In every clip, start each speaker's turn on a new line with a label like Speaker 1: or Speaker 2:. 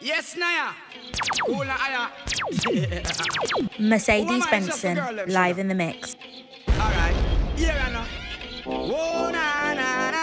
Speaker 1: Yes, Naya.
Speaker 2: Mercedes Benson, live in the mix.
Speaker 1: All right. Here I know. Oh, na, na, na.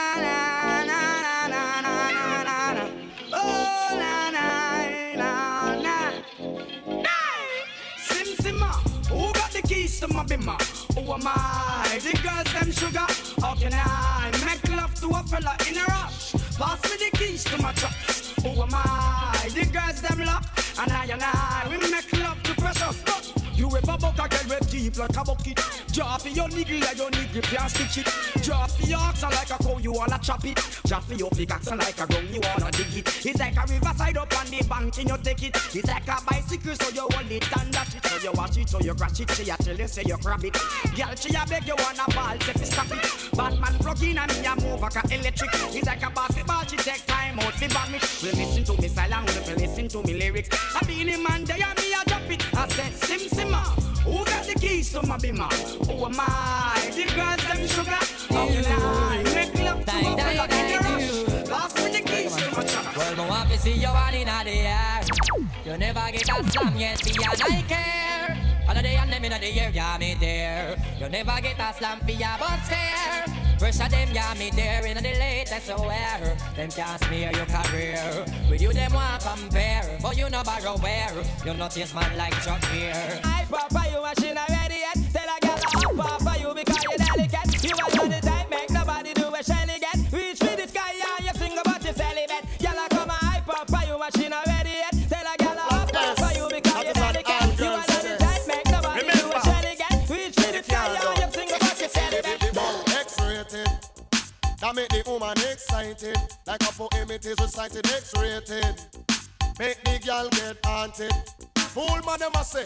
Speaker 1: To my bimmer. Who am I? The girls them sugar. How can I make love to a fella in a rush? Pass me the keys to my truck. Who am I? The girls, them lock. And I and I, we make love to precious. You ever buck a girl with deep like a bucket? For your niggle like your niggle stitch it. For your oxen like a cow, you wanna chop it. For your pickaxe like a gun, you wanna dig it. It's like a riverside up on the bank and you take it. It's like a bicycle, so you hold it and dash it. So you watch it, so you crash it. She a tell you, say you grab it. Girl, she a beg you wanna ball, say fi stop it. Batman plug in and me a move like a electric. It's like a basketball, she take time out fi bang it. We listen to me silent, we listen to me lyrics. I be the man there and me a drop it. I said sim sim simma. Who got the keys to my bimmer? Who am I? The girls them sugar. How can I make love to a fella in the rush? Lost me the keys to my truck.
Speaker 3: Well, want to see you all in the air. You never get a slam yet, and I care. All the day and them in the air, yeah, me there. You never get a slam for your bus fare. Pressure them, yeah, me there in the latest wear. Them can't smear your career. With you, them want compare. But you no borrow where. You not taste man like Chuck here. I papa, you machine already yet. Tell a girl I papa
Speaker 4: That make the woman excited. Like a poem it is recited X-rated. Make the girl get haunted. Fool man a say.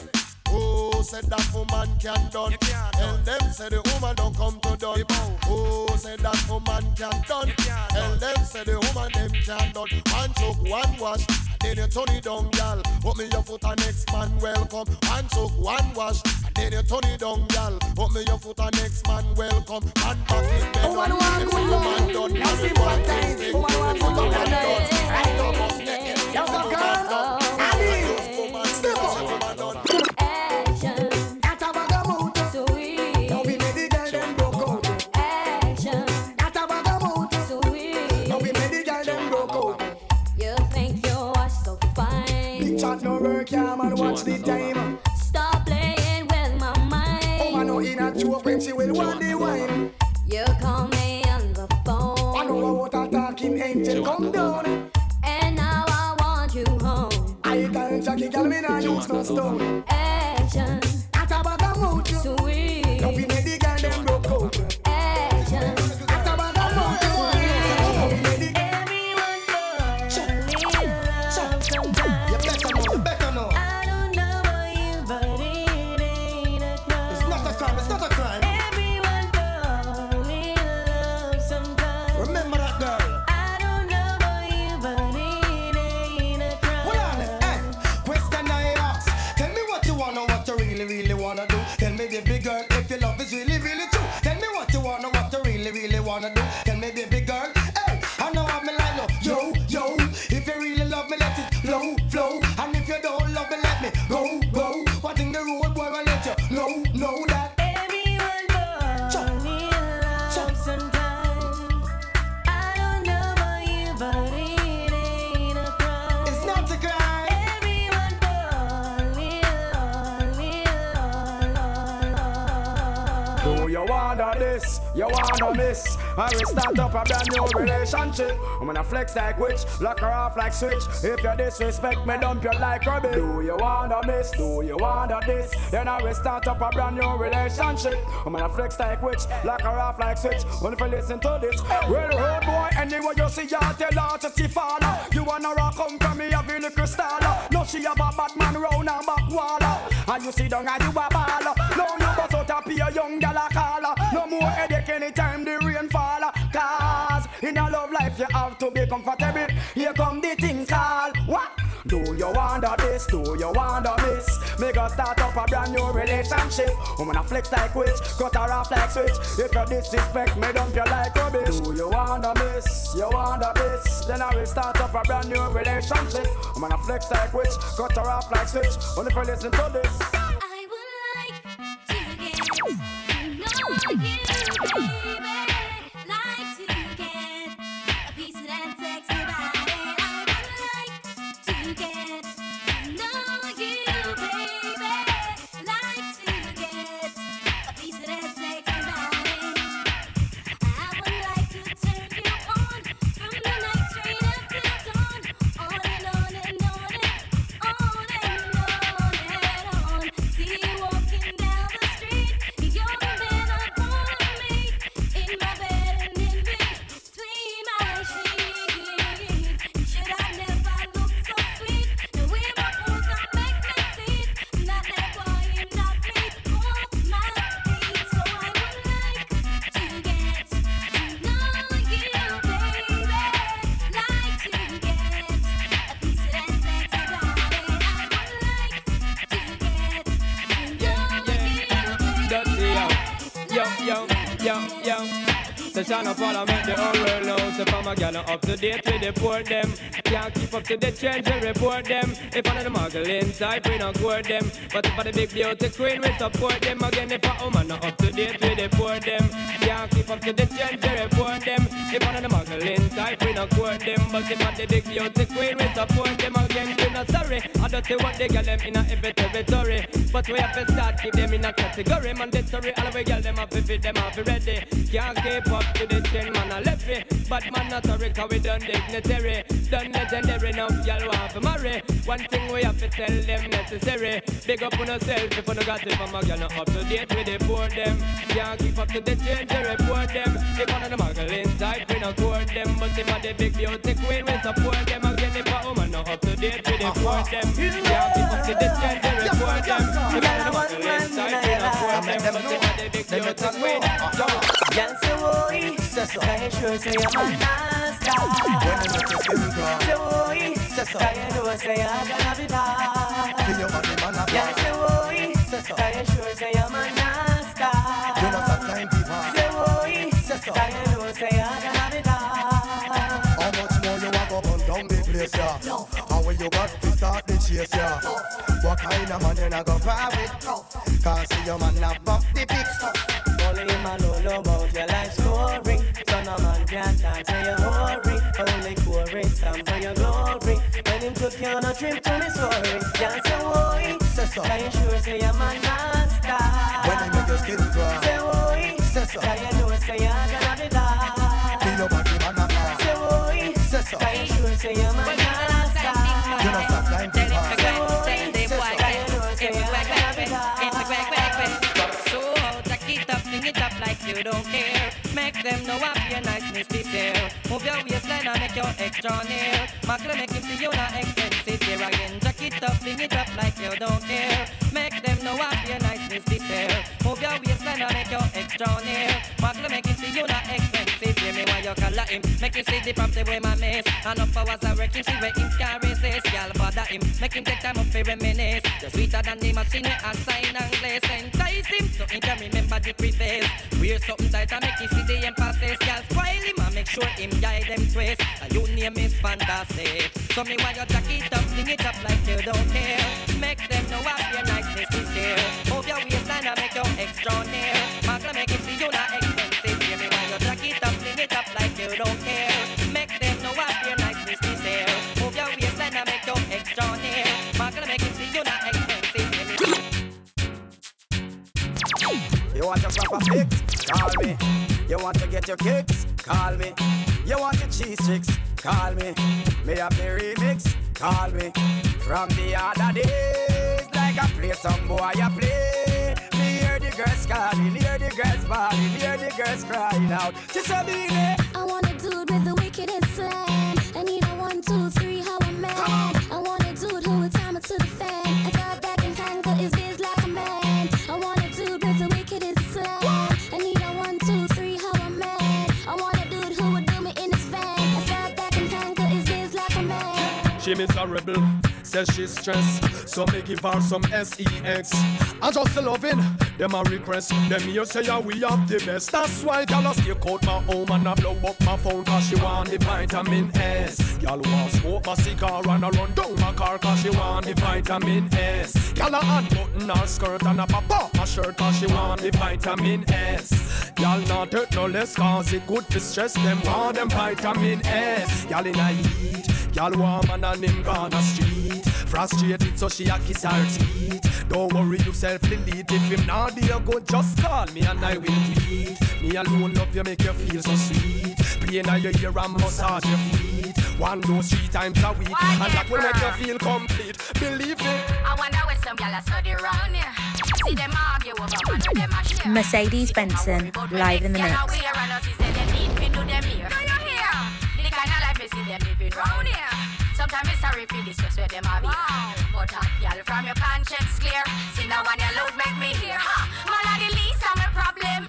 Speaker 4: Who said that woman can't done? Tell them say the woman don't come to done. Who said that woman can't done? Tell them say the woman them can done. One choke, one wash, then you turn it down, gal. Put me your foot and next man welcome. One choke, one wash, then you turn it down, girl. me your foot on next man welcome. Man back in bed.
Speaker 5: Oh,
Speaker 4: one one
Speaker 5: man
Speaker 4: done.
Speaker 5: Now see one time. Oh,
Speaker 4: one one
Speaker 5: good
Speaker 4: man done.
Speaker 5: I don't man done. Joke when she will want the wine.
Speaker 6: You call me on the phone.
Speaker 5: I know
Speaker 6: phone,
Speaker 5: what a talking angel come down.
Speaker 6: and now I want you home.
Speaker 5: I tell Jackie, girl, me nah use no stone. Eh,
Speaker 6: Action,
Speaker 5: You wanna
Speaker 1: miss? I will start up a brand new relationship. I'm gonna flex like witch, lock her off like switch. If you disrespect me, dump you like rubbish. Do you wanna miss? Do you wanna this? Then I will start up a brand new relationship. I'm gonna flex like witch, lock her off like switch. If you listen to this, well, road boy, anyway you see her, tell her to see father. You wanna rock come from me, have a little star. No, she have a Batman round and back wall. And you see down and you a baller. No, you bust out a pure young gal a caller. No more headache anytime the rain fall. Cause in a love life you have to be comfortable. Here come the things called what?
Speaker 7: Do you wonder this? Do you wonder this? Me go start up a brand new relationship. I'm gonna flex like witch, cut her off like switch. If you disrespect me, dump you like rubbish. Do you wonder this? You wonder this? Then I will start up a brand new relationship. I'm gonna flex like witch, cut her off like switch. Only if you listen to this.
Speaker 8: The
Speaker 9: Shana follow make the whole world know. So from a gal up to date with the poor them. Can't keep up to the trends and report them. If of the muggle inside, we don't court them. But if for the big beauty queen, we support them. Again, if a woman not up to date with the poor them. Can't keep up to the trends and report them. If of the muggle inside, we don't court them. But if for the big beauty queen, we support them. Again, we not sorry. I don't see what they get them in a every territory. But we have to start keep them in a category. Mandatory, all of we get them up if it them up ready. Can't keep up to the trend, man, I left it. But man, not sorry, cause we done dignitary. Done legendary, now y'all want to marry. One thing we have to tell them necessary. Big up on yourself if you no got it from a girl, not up to date with the poor them. Can't keep up to the trend, they report them. If one of the muggle inside, we not court them. But if a the big beauty queen, we support them. Again, if a woman not up to date with the poor them. Can't keep up to the trend, they report them. If one of the muggle inside, we not court them. But if a the big beauty queen, yo.
Speaker 6: Girl say can you sure say you're my master? Say woy, can you know say you're gonna be bad? Girl say woy, can you sure say you're my master? Say you know say you're bad?
Speaker 10: How much more you a go burn down the place, yeah? How will you got to start the chase, yeah? What kind of man you not go par with? Can't see your man up the pics.
Speaker 6: When him took you on a trip to Missouri, can't say woy. Can you sure say you're my master?
Speaker 10: When they make your skin cry,
Speaker 6: Say woy. Can you know say you're gonna be bad?
Speaker 10: feel your body man a pass.
Speaker 6: Say woy. Can you sure say you're my master?
Speaker 10: You know stop time to pass.
Speaker 6: Say woy. Can you know say you're gonna be bad?
Speaker 11: So jack it up, fling it up like you don't care. Make them know what your niceness is there. Move your waistline make your extra near. Macro make him see you not expensive here again. Jack it up, fling it up like you don't care. Make them know what your niceness is there. Move your waistline and make your extra near. Macro make him see you not expensive here. Me why you call him. Make him see the property where my miss. And up hours I work him see where him can resist. Girl bother him. Make him take time up for reminisce. You're sweeter than the machine a sign and glaze. Entice him so he can remember the preface. Wear something tight and make him see the emphasis. Girl spoil him and make sure him guide them twist. Fantastic. So me why you jack it up, fling it up like you don't care. Make them know what your niceness is here. Move your waistline and make your extra near. Magna make him see you not expensive. Hear me why you jack it up, fling it up like you don't care. Make them know what your niceness is here. Move your waistline and make your extra near. Magna make him see you not expensive. Me
Speaker 7: You want your proper fix? Call me. You want to get your kicks? Call me. You want your cheese sticks? Call me. Me have the remix? Call me. From the other days, like I play some boy, I play. Me hear the girls calling, hear the girls bawling, hear the girls crying out. Just a minute.
Speaker 8: I want a dude with the wickedest. I
Speaker 9: She miserable.
Speaker 12: says she's stressed. So me give her some sex. I just loving them a request. Them here say yeah, we have the best. That's why girl I stay out my home and I blow up my phone cause she want the vitamin S. Girl want smoke my cigar and I run down my car cause she want the vitamin S. Girl a unbutton her skirt and a pop off my shirt cause she want the vitamin S. Girl not hurt no less cause it good for stress. Them want them vitamin S. Girl in a heat. Girl want man and him gone a street. Frustrated so she a kiss her teeth. Don't worry yourself delete. If him not there good just call me and I will tweet. Me alone love you make you feel so sweet. Playing on your ear and massage your feet. One dose three times a week
Speaker 13: Why
Speaker 12: and that will
Speaker 13: never?
Speaker 12: make you feel complete. Believe me.
Speaker 13: I wonder where some gyal a study round here. See them argue over man with them a share.
Speaker 7: Mercedes Benson, live in the
Speaker 13: Gyal
Speaker 7: mix.
Speaker 13: Kind of life me see them living round here. Sometimes me sorry for this stress where them have here. But hot gyal from your conscience clear. See now when you load make me hear. Ha! Man a the least of my problem.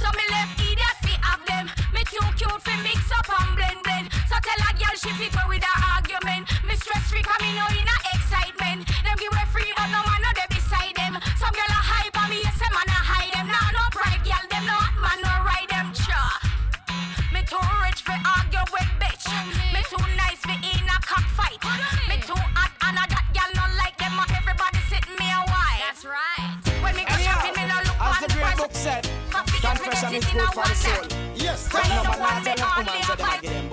Speaker 13: So me left idiot fi have them. Me too cute fi mix up and blend blend. So tell a girl she fi go with her argument. Me stress free come me know in a excitement. Them give way free but no man no they beside them. Some girl a hype on me yes them man a hide them. Nah no pride girl them no hot man no ride them. Cha. Me too rich fi argue with cockfight. Me too hot and a that girl no like them. and Everybody sit me a while. That's right. When me go shopping me no look
Speaker 1: As the great book said, confession is good for the soul.
Speaker 12: Yes,
Speaker 1: But no man not tell a woman so them a get them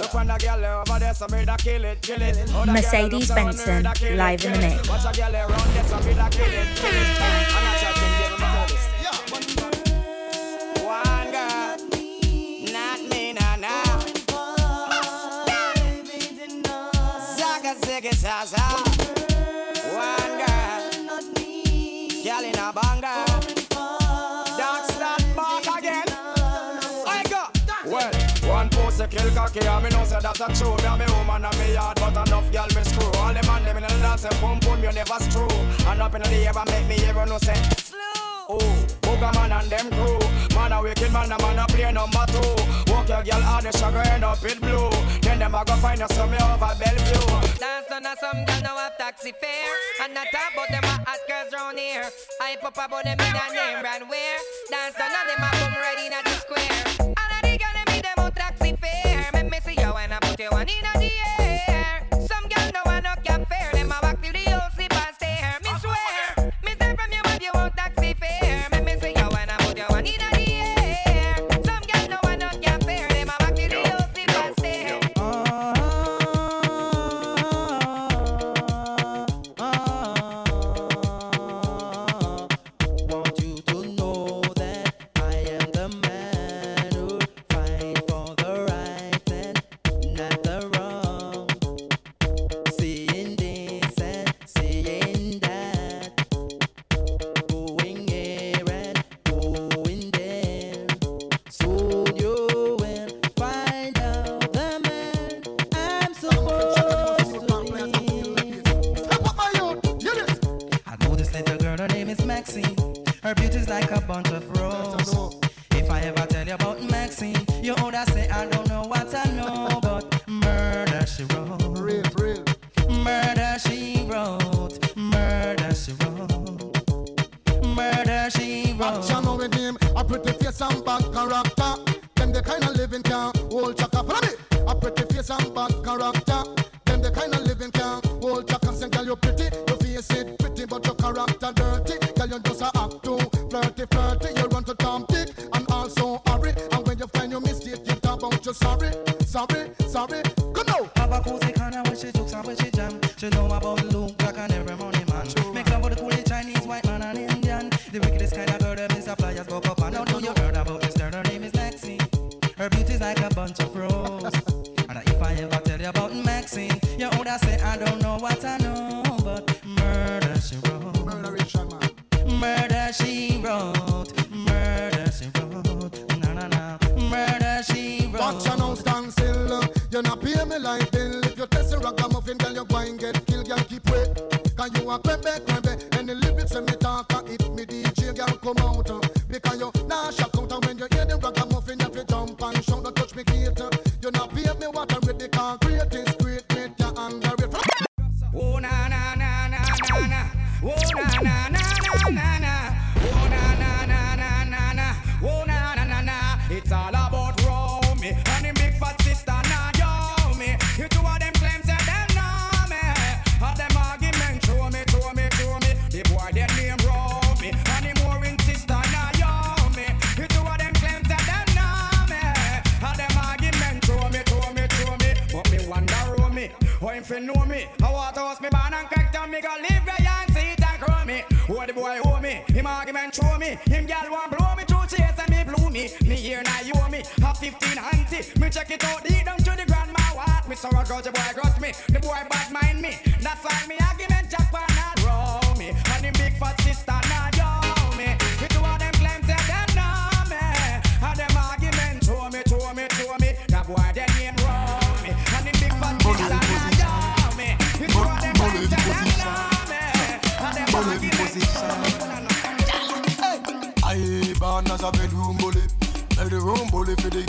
Speaker 1: Look when a girl eh, over there, so me da kill it, kill it.
Speaker 7: Mercedes
Speaker 1: girl look so
Speaker 7: Benson,
Speaker 1: me da kill it,
Speaker 7: live in the mix.
Speaker 1: Watch a girl around there, so me da kill it, kill it. Zaga, ziggy, zaza. One girl, girl in a banger. Dark start back again. I go. Well, one post a kill cocky, and me know say that a true. Me a me woman and me yard, but enough girl me screw. All the man them in the dance, say boom boom, you never screw. And up in the air, make me ever no say. Slow. Oh, Booga man and them crew. Man a wicked man, a man a play number two. Walk your girl hard, the sugar end up in blue. Then them a go find us some over Bellevue.
Speaker 11: Dance on a some girl now have taxi fare And not about them a hot girls round here I pop about them in a name brand wear Dance on a them a come ready in the square All of the girl them in them out taxi fare
Speaker 6: Murder she wrote. Murder she wrote.
Speaker 12: Action with him, a pretty face and bad character. Them the kind of living can hold chaka. Follow me. A pretty face and bad character. Them the kind of living can hold chaka. Say, girl, you pretty,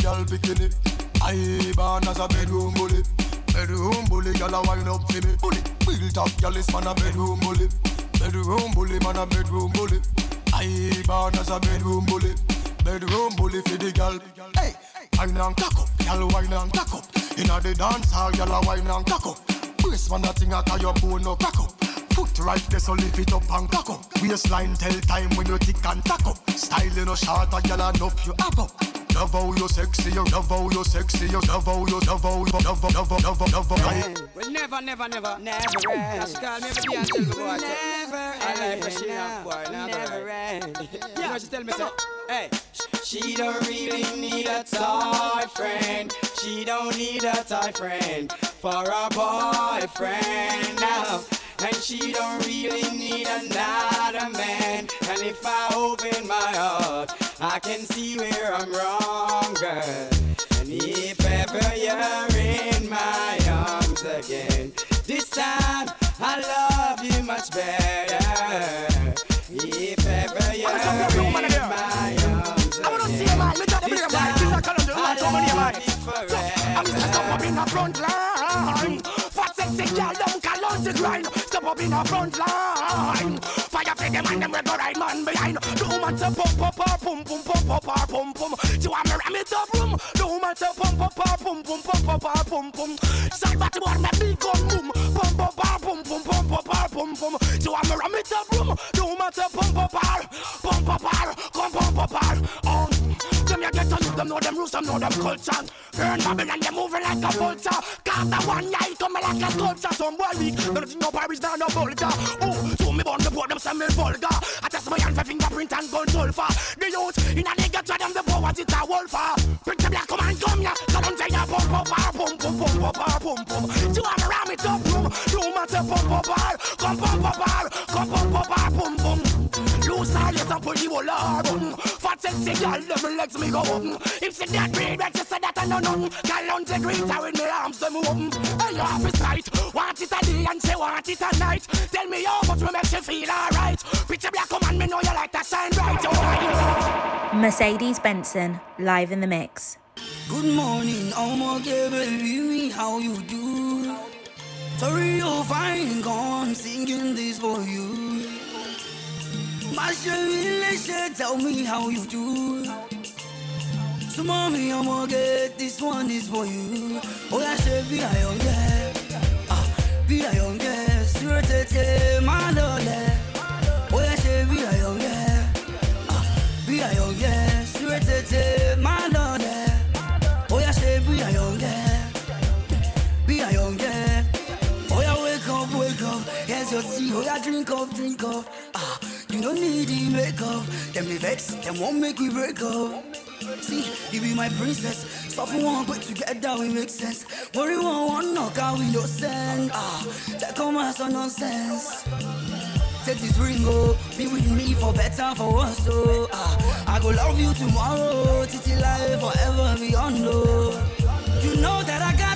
Speaker 12: girl
Speaker 10: bikini. I born as a bedroom bully, bedroom bully, girl a wine up for me. Bully, built up, girl is man a bedroom bully, bedroom bully, man a bedroom bully. I born as a bedroom bully, bedroom bully for the girl. Hey, wine and cock up, girl wine and cock up. Inna the dance hall, girl a wine and cock up. Brace man a thing a tie your bone no crack up. Foot right there, so lift it up and cock up. Waistline tell time when you tick and tack up. Style you no short, a gyal enough you have up. Love how you sexy, you love how you sexy, you love how you love how you love how love how love love how.
Speaker 1: We never, never, never, never end. Just call me every day and tell me boy. Never I like she not boy, never end. You know she tell me say, hey. She don't really need a toy friend. She don't need a toy friend for a boyfriend now. And she don't really need another man. And if I open my heart, I can see where I'm wrong, girl. And if ever you're in my arms again, this time I love you much better. If ever you're in my arms again, this time I love you forever.
Speaker 14: Up sexy girl, don't call out the grind. Step up in the front line. Fire for them and them rebel right man behind. The woman say pump pump pump pump pump pump pump pump pump pump. She want me ram it up room. The woman say pump pump pump pump pump pump pump pump pump pump. Somebody want me big gun boom. Pump pump pump pump pump pump pump pump pump. She want me ram it up room. The woman say pump pump pump pump pump them know them rules, them know them culture. Burn Babylon, they moving like a vulture. Cause the one night coming like a sculpture. Some boy weak, nothing no Paris, down no vulgar. Oh, so me born the boat, them some vulgar. I test my hand for fingerprint and gun sulfur. The youth in a nigga try them the power, it's a wolf. Bring the black come and come here. So don't say that pump up, pump pump pump up, pump pump. You have around it up, room, room at the pump up, come pump up, pump, pump up, pump pump. Lose all your sample, you will sexy girl, them legs me go open. If she that breed, right, she say that I know none. Girl on the greet her with me arms them open. Hey, you have a sight. Want it a day and say want it a night. Tell me how much me make you feel alright. Picture black come on, me know you like to shine bright. Oh,
Speaker 2: Mercedes Benson, live in the mix.
Speaker 15: Good morning, oh okay, baby, how you do? Sorry you're fine, gone singing this for you. My Sherry, tell me how you do. So mommy, I'm gonna get this one is for you. Oh yeah, she be a young girl, ah, be a young girl. Sure to tell my love, oh yeah, she be a young girl, ah, be a young girl. Sure to tell my love, oh yeah, she be a young girl, be a young girl. Oh yeah, wake up, wake up. Here's your tea. Oh yeah, drink up, drink up. You don't need the makeup. Them me vex, them won't make we break up. See, you be my princess. Stuff we want, but together we make sense. Worry one, one knock out we no send. Ah, that come as a nonsense. Take this ring, oh, be with me for better, for worse, oh. Ah, I go love you tomorrow, titi life forever beyond, oh. You know that I got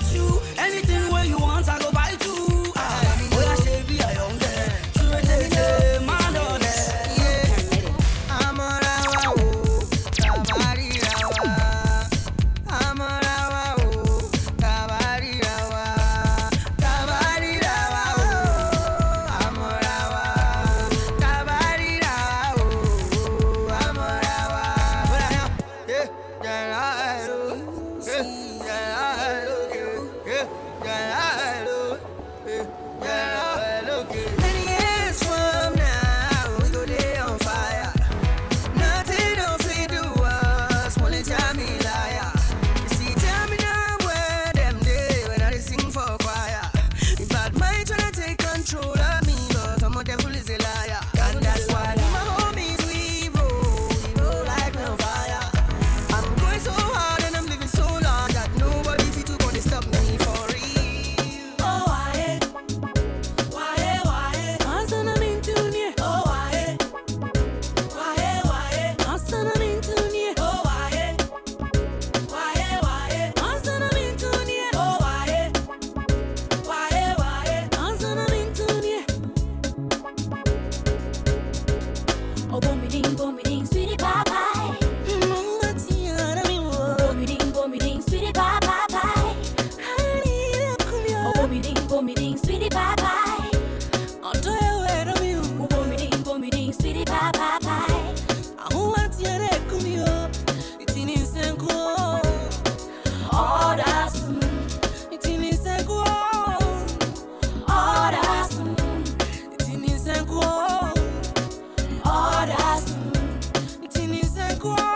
Speaker 16: 过。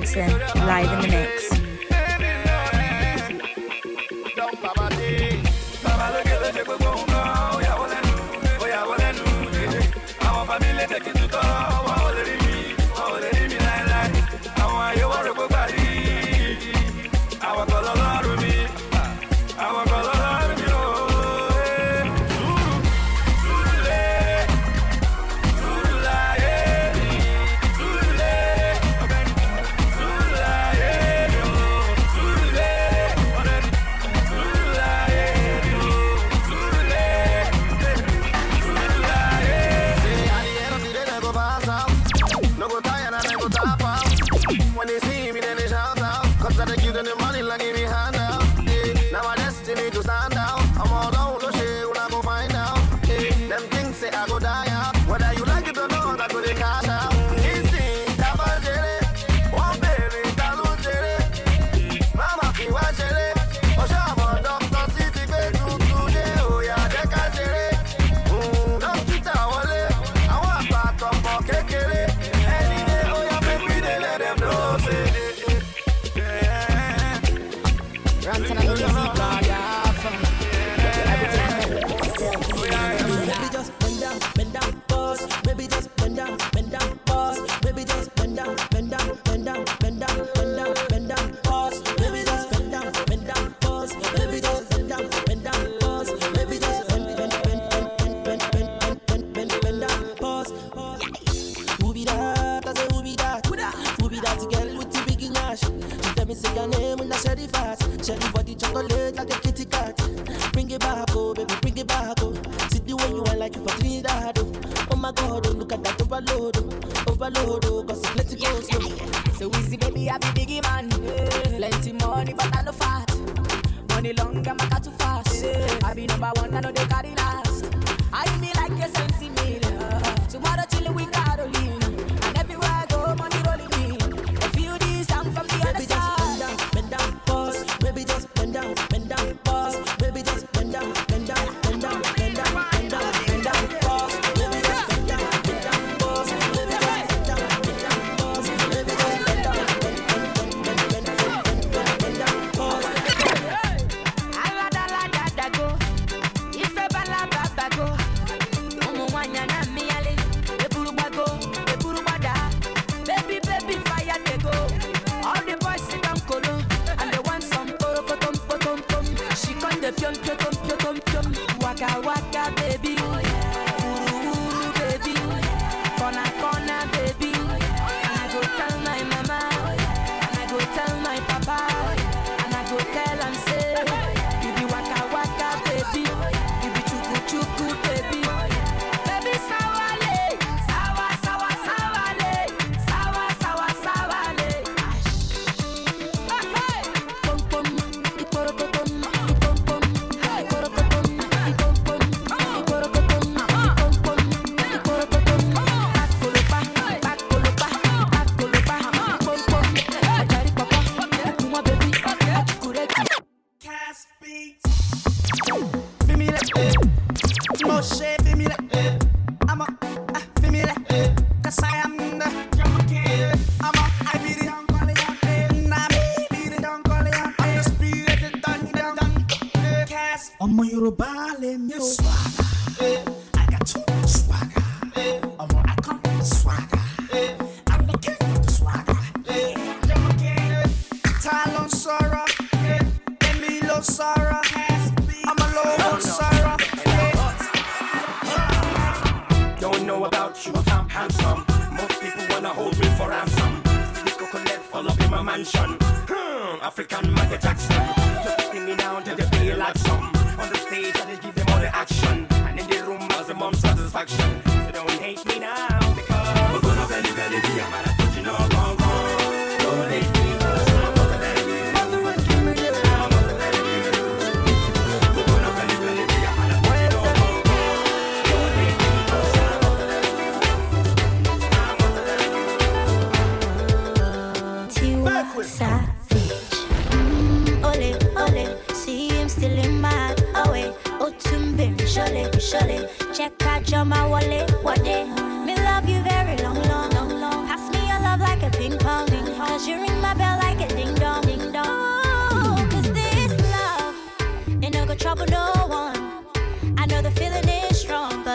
Speaker 16: Benson, live in the mix.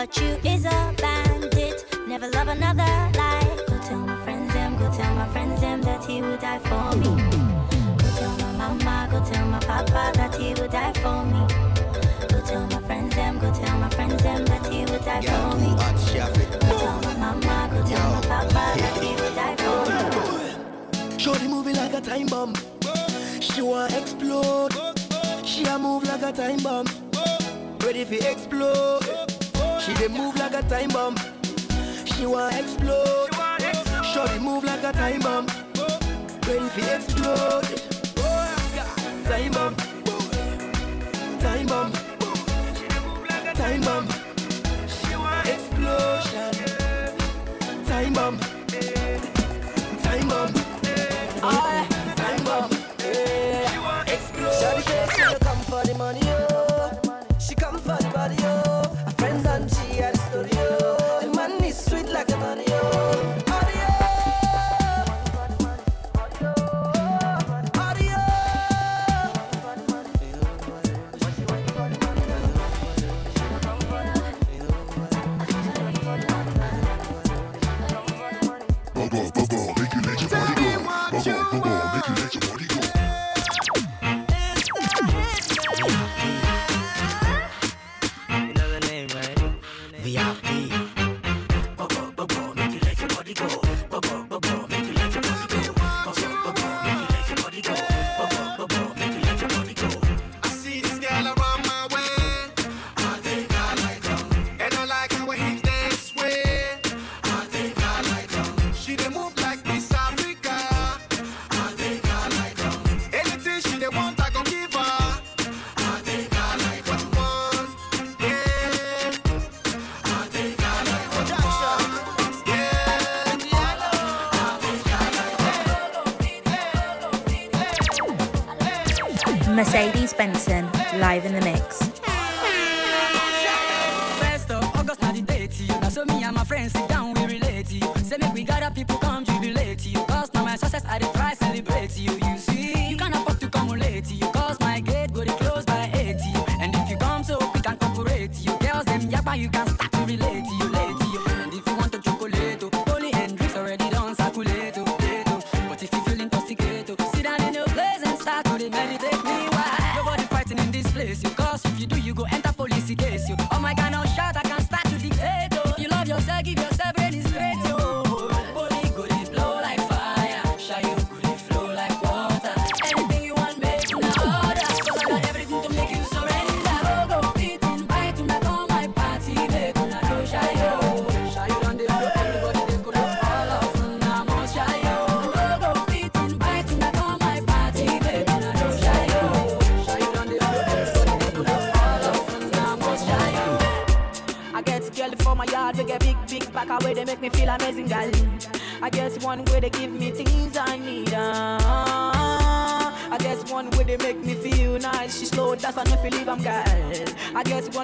Speaker 17: but
Speaker 18: you
Speaker 7: is a bandit. Never love another lie. Go tell my friends them, go tell my friends them that he would die for me. Go tell my mama, go tell my papa that he would die for me. Go tell my friends them, go tell my friends them that he would die for me. Go tell my mama, go tell Yo. my papa that he would die for me.
Speaker 19: Show the movie like a time bomb. She wanna explode. She a move like a time bomb. Ready for explode. She dey move like a time bomb. She wanna explode. Shorty move like a time bomb. Ready to explode. Time bomb. Time bomb. Time bomb. Explosion. Time bomb. Time bomb.
Speaker 20: I
Speaker 2: Mercedes Benson, live in the mix.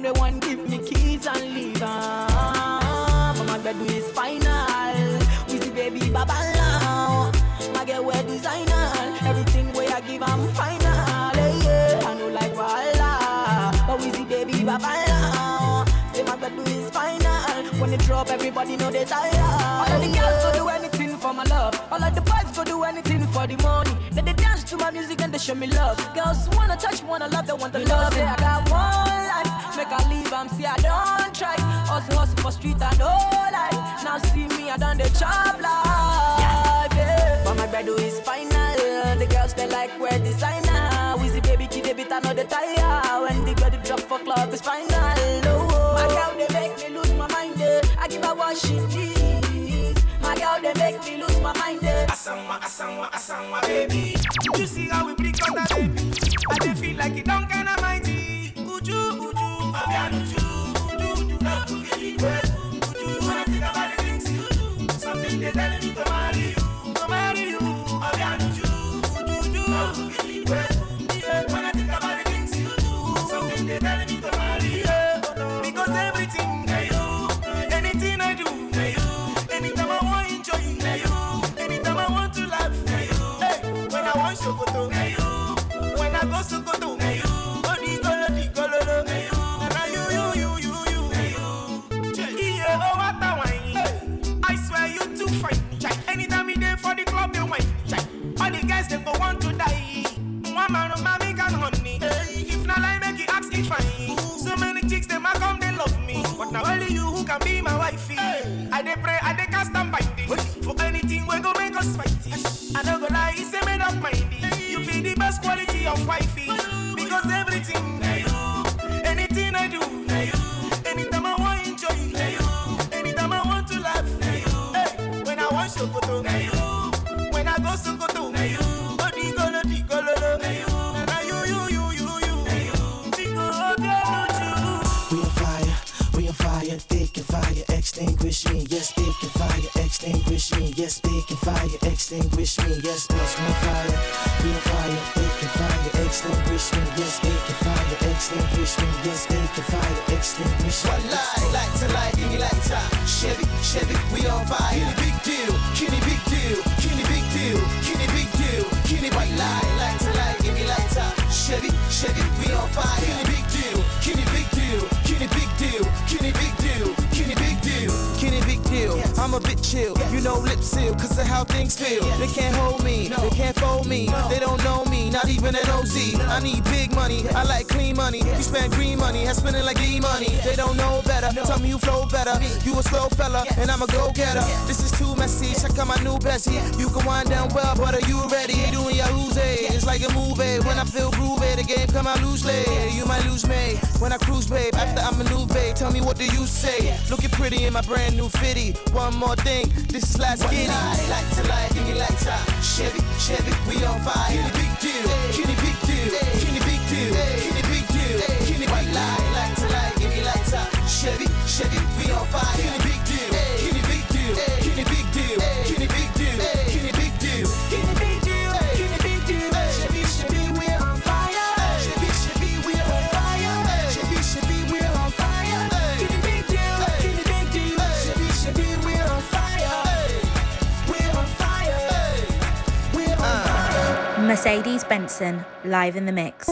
Speaker 16: The one give me keys and leave her. Ah, but my bed is final. We see baby baba now. My girl wear designer. Everything where I give I'm final. Yeah, yeah. I know like Walla, but we see baby baba now. Say my bed is final. When they drop, everybody know they tired. All of the girls go do anything for my love. All of the boys go do anything for the money. Then they dance to my music and they show me love. Girls wanna touch, wanna love, they want the love. Say I got one life. Make I leave and see I don't try. Hustle, hustle for street and no life. Now see me, I done the job life. Yeah. But my bread is final. The girls they like wear designer. Wheezy baby, kid, they beat another tire. When the girl drop for club is final. Oh, my girl, they make me lose my mind. I give her what she needs. My girl, they make me lose my mind. Eh.
Speaker 21: Asanwa, asanwa, asanwa, baby. You see how we blink on that baby. I just feel like it don't kinda mighty. Uju, something they telling me to
Speaker 22: extinguish me, yes, they can fire, extinguish me, yes, plus more fire, we on fire, they can fire, extinguish me, yes, they can fire, extinguish me, yes, they can fire, extinguish me.
Speaker 23: One light, light to light, give me lighter. Chevy, Chevy, we on fire.
Speaker 22: I'm a bit chill, know lip seal, cause of how things feel. They can't hold me, they can't fold me, they don't know me, not even an OZ. I need big money, I like clean money. You spend green money, I spend it like E money. They don't know better, tell me you flow better. You a slow fella, and I'm a go getter. This is too messy, check out my new Bessie. You can wind down well, but are you ready? Doing your who's eh? It's like a movie. When I feel groovy, the game come out loosely. Eh? You might lose me when I cruise, babe. After I'm a new babe, tell me what do you say? Looking pretty in my brand new fitty. One more thing, this
Speaker 23: One
Speaker 22: giddy.
Speaker 23: light, light to light, give me lighter. Chevy, Chevy, we on fire. Kenny big deal, Kenny big deal, Kenny big deal, Kenny big deal, Kenny white light, light to light, give me lighter. Chevy, Chevy, we on fire. Kenny big
Speaker 24: Mercedes Benson live in the mix.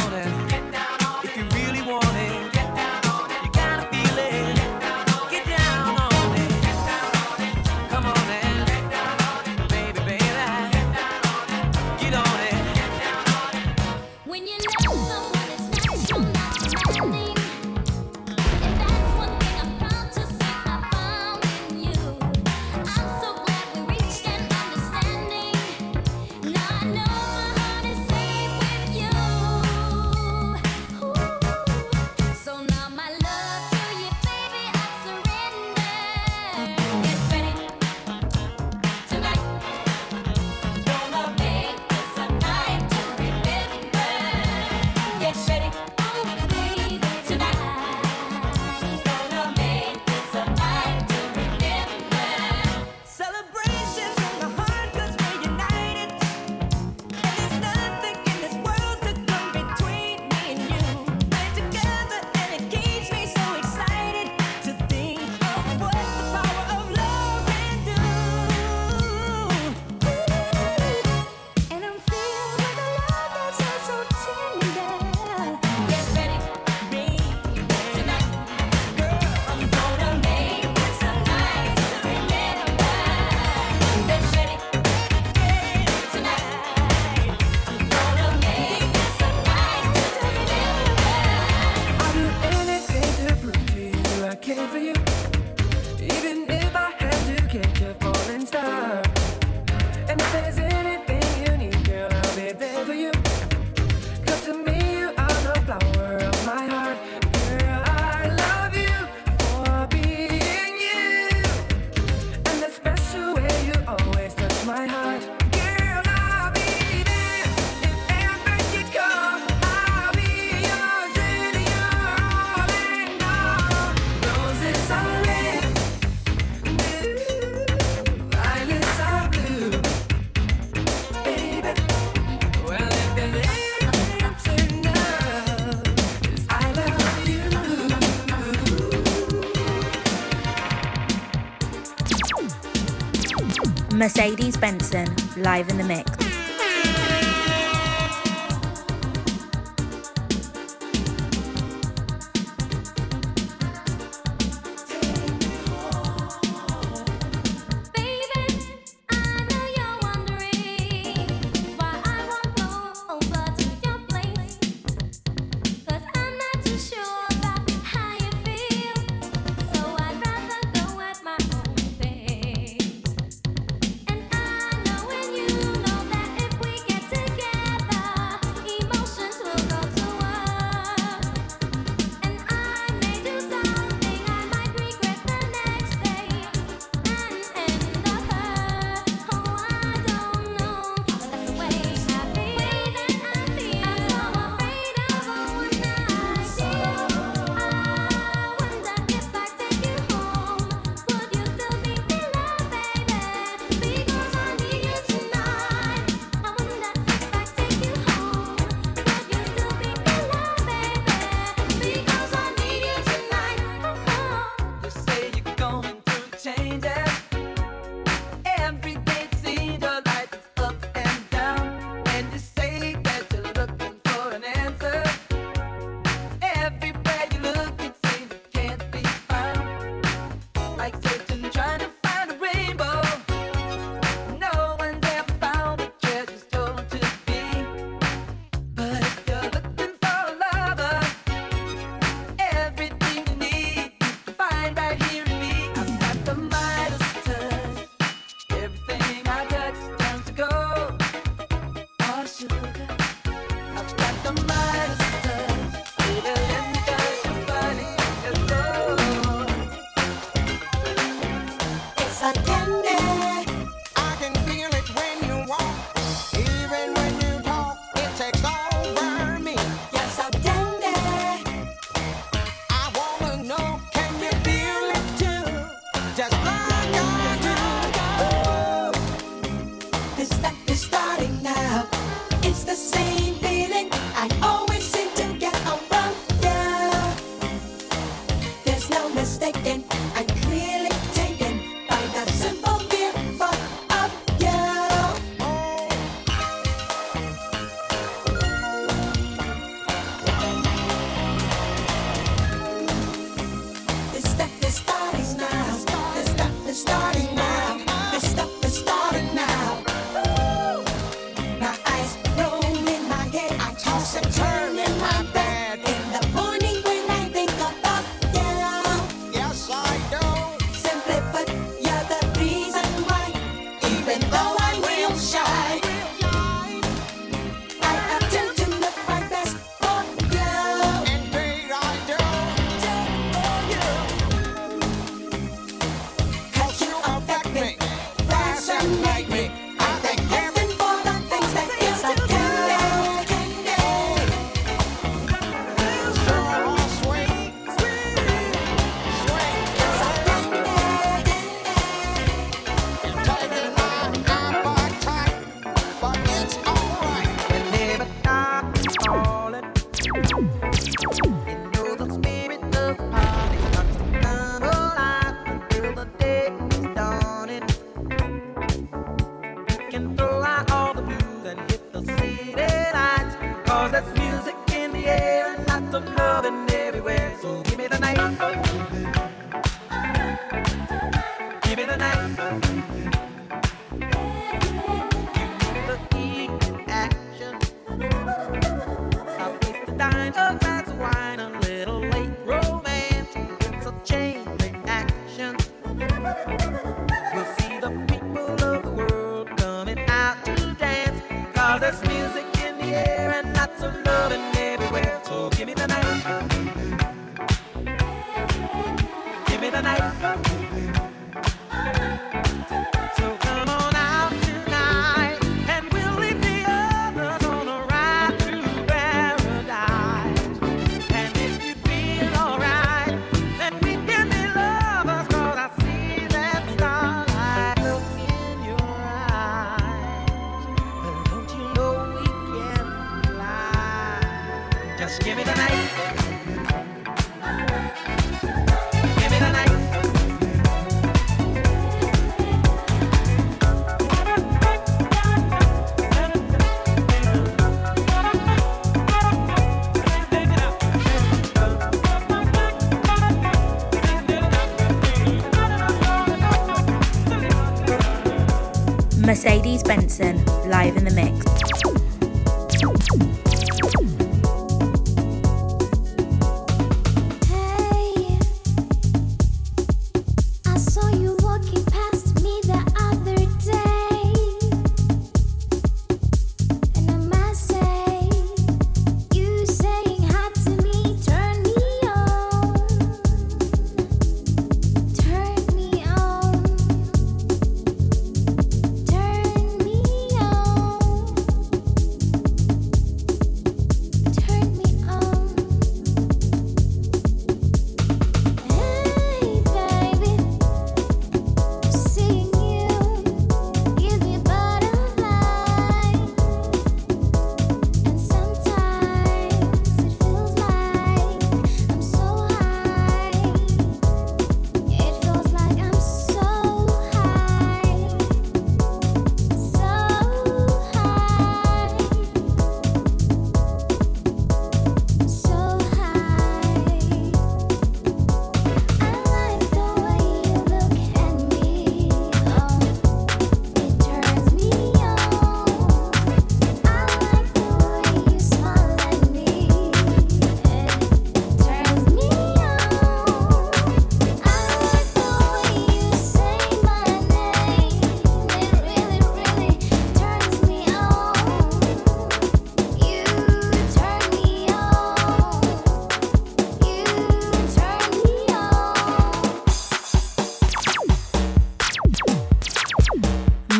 Speaker 25: Come
Speaker 7: Mercedes Benson live in the mix. Benson live in the mix.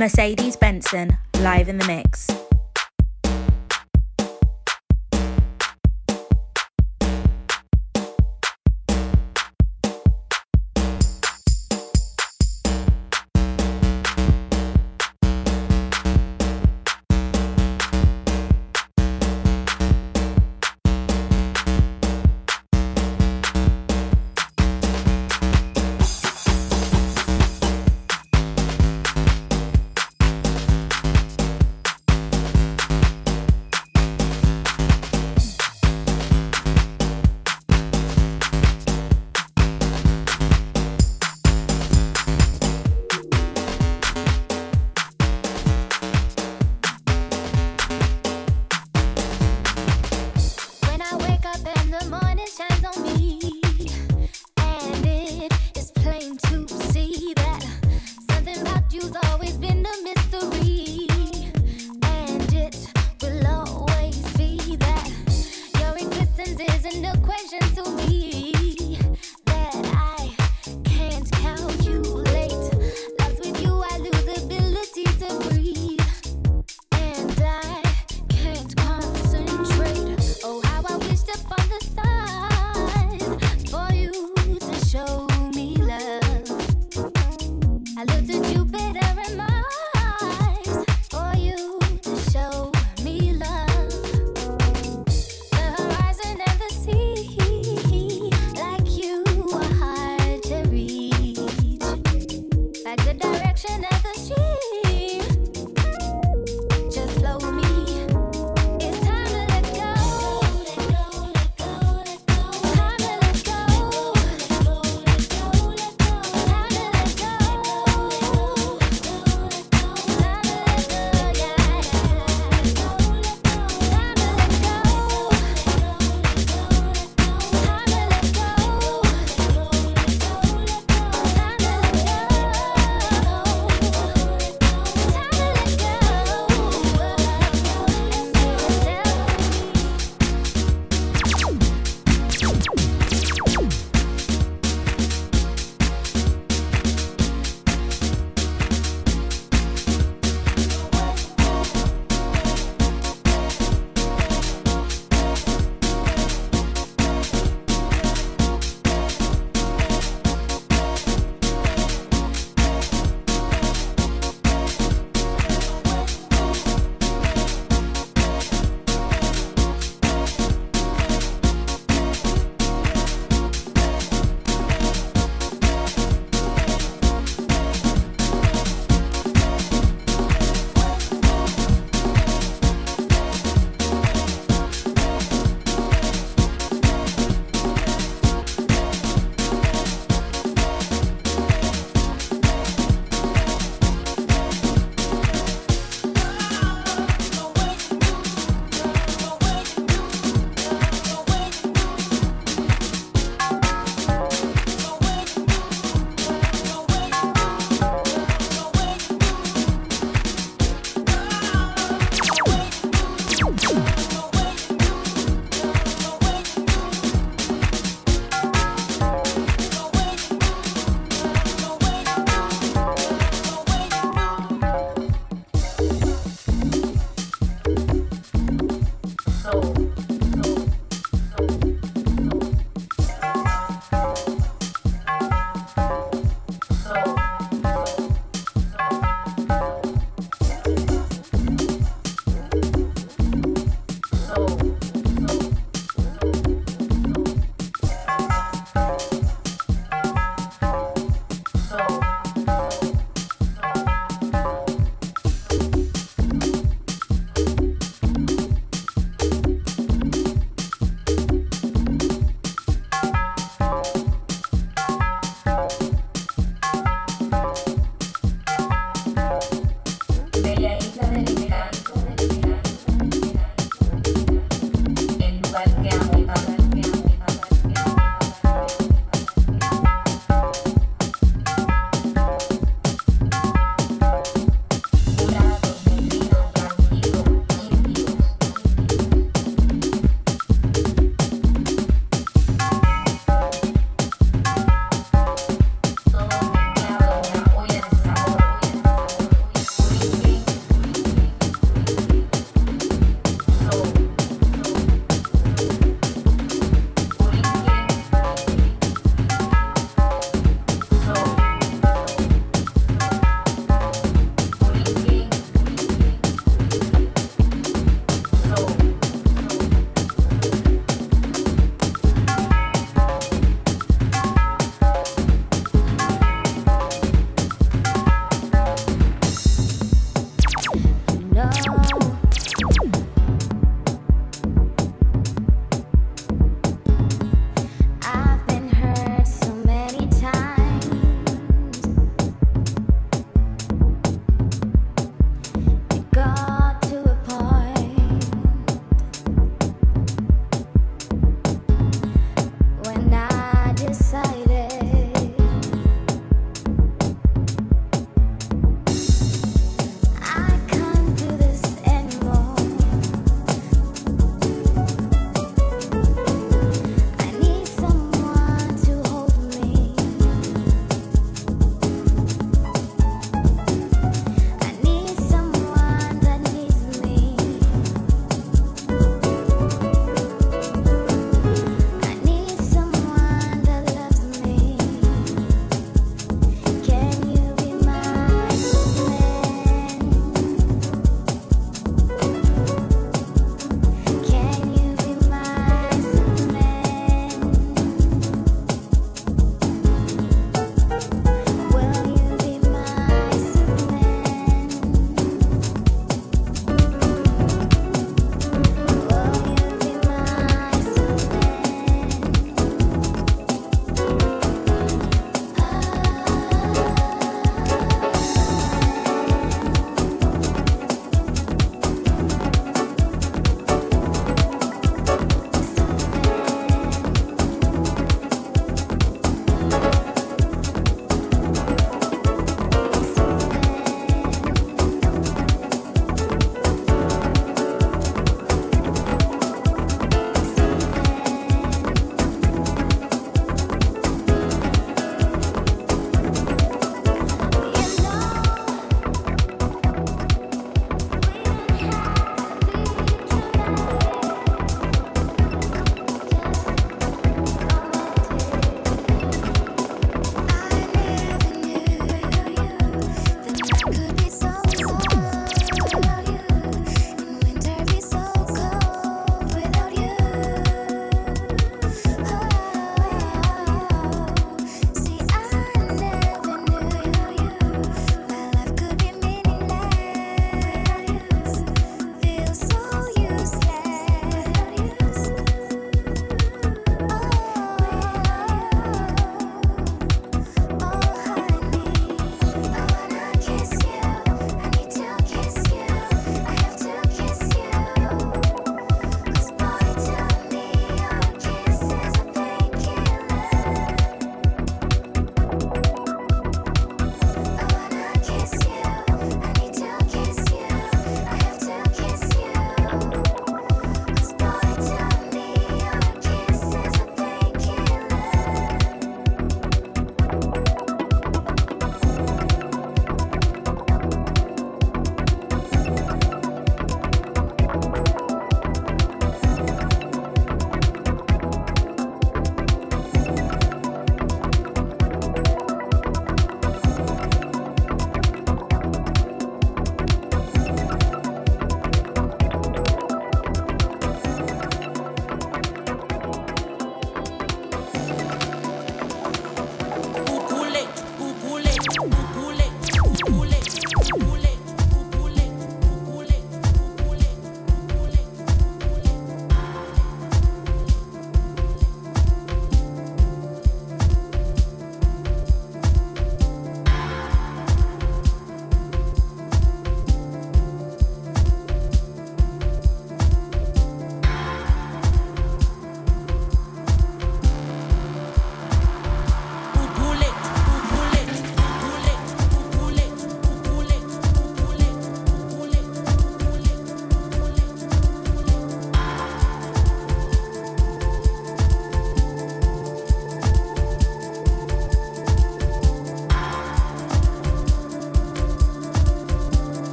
Speaker 26: Mercedes Benson, live in the mix.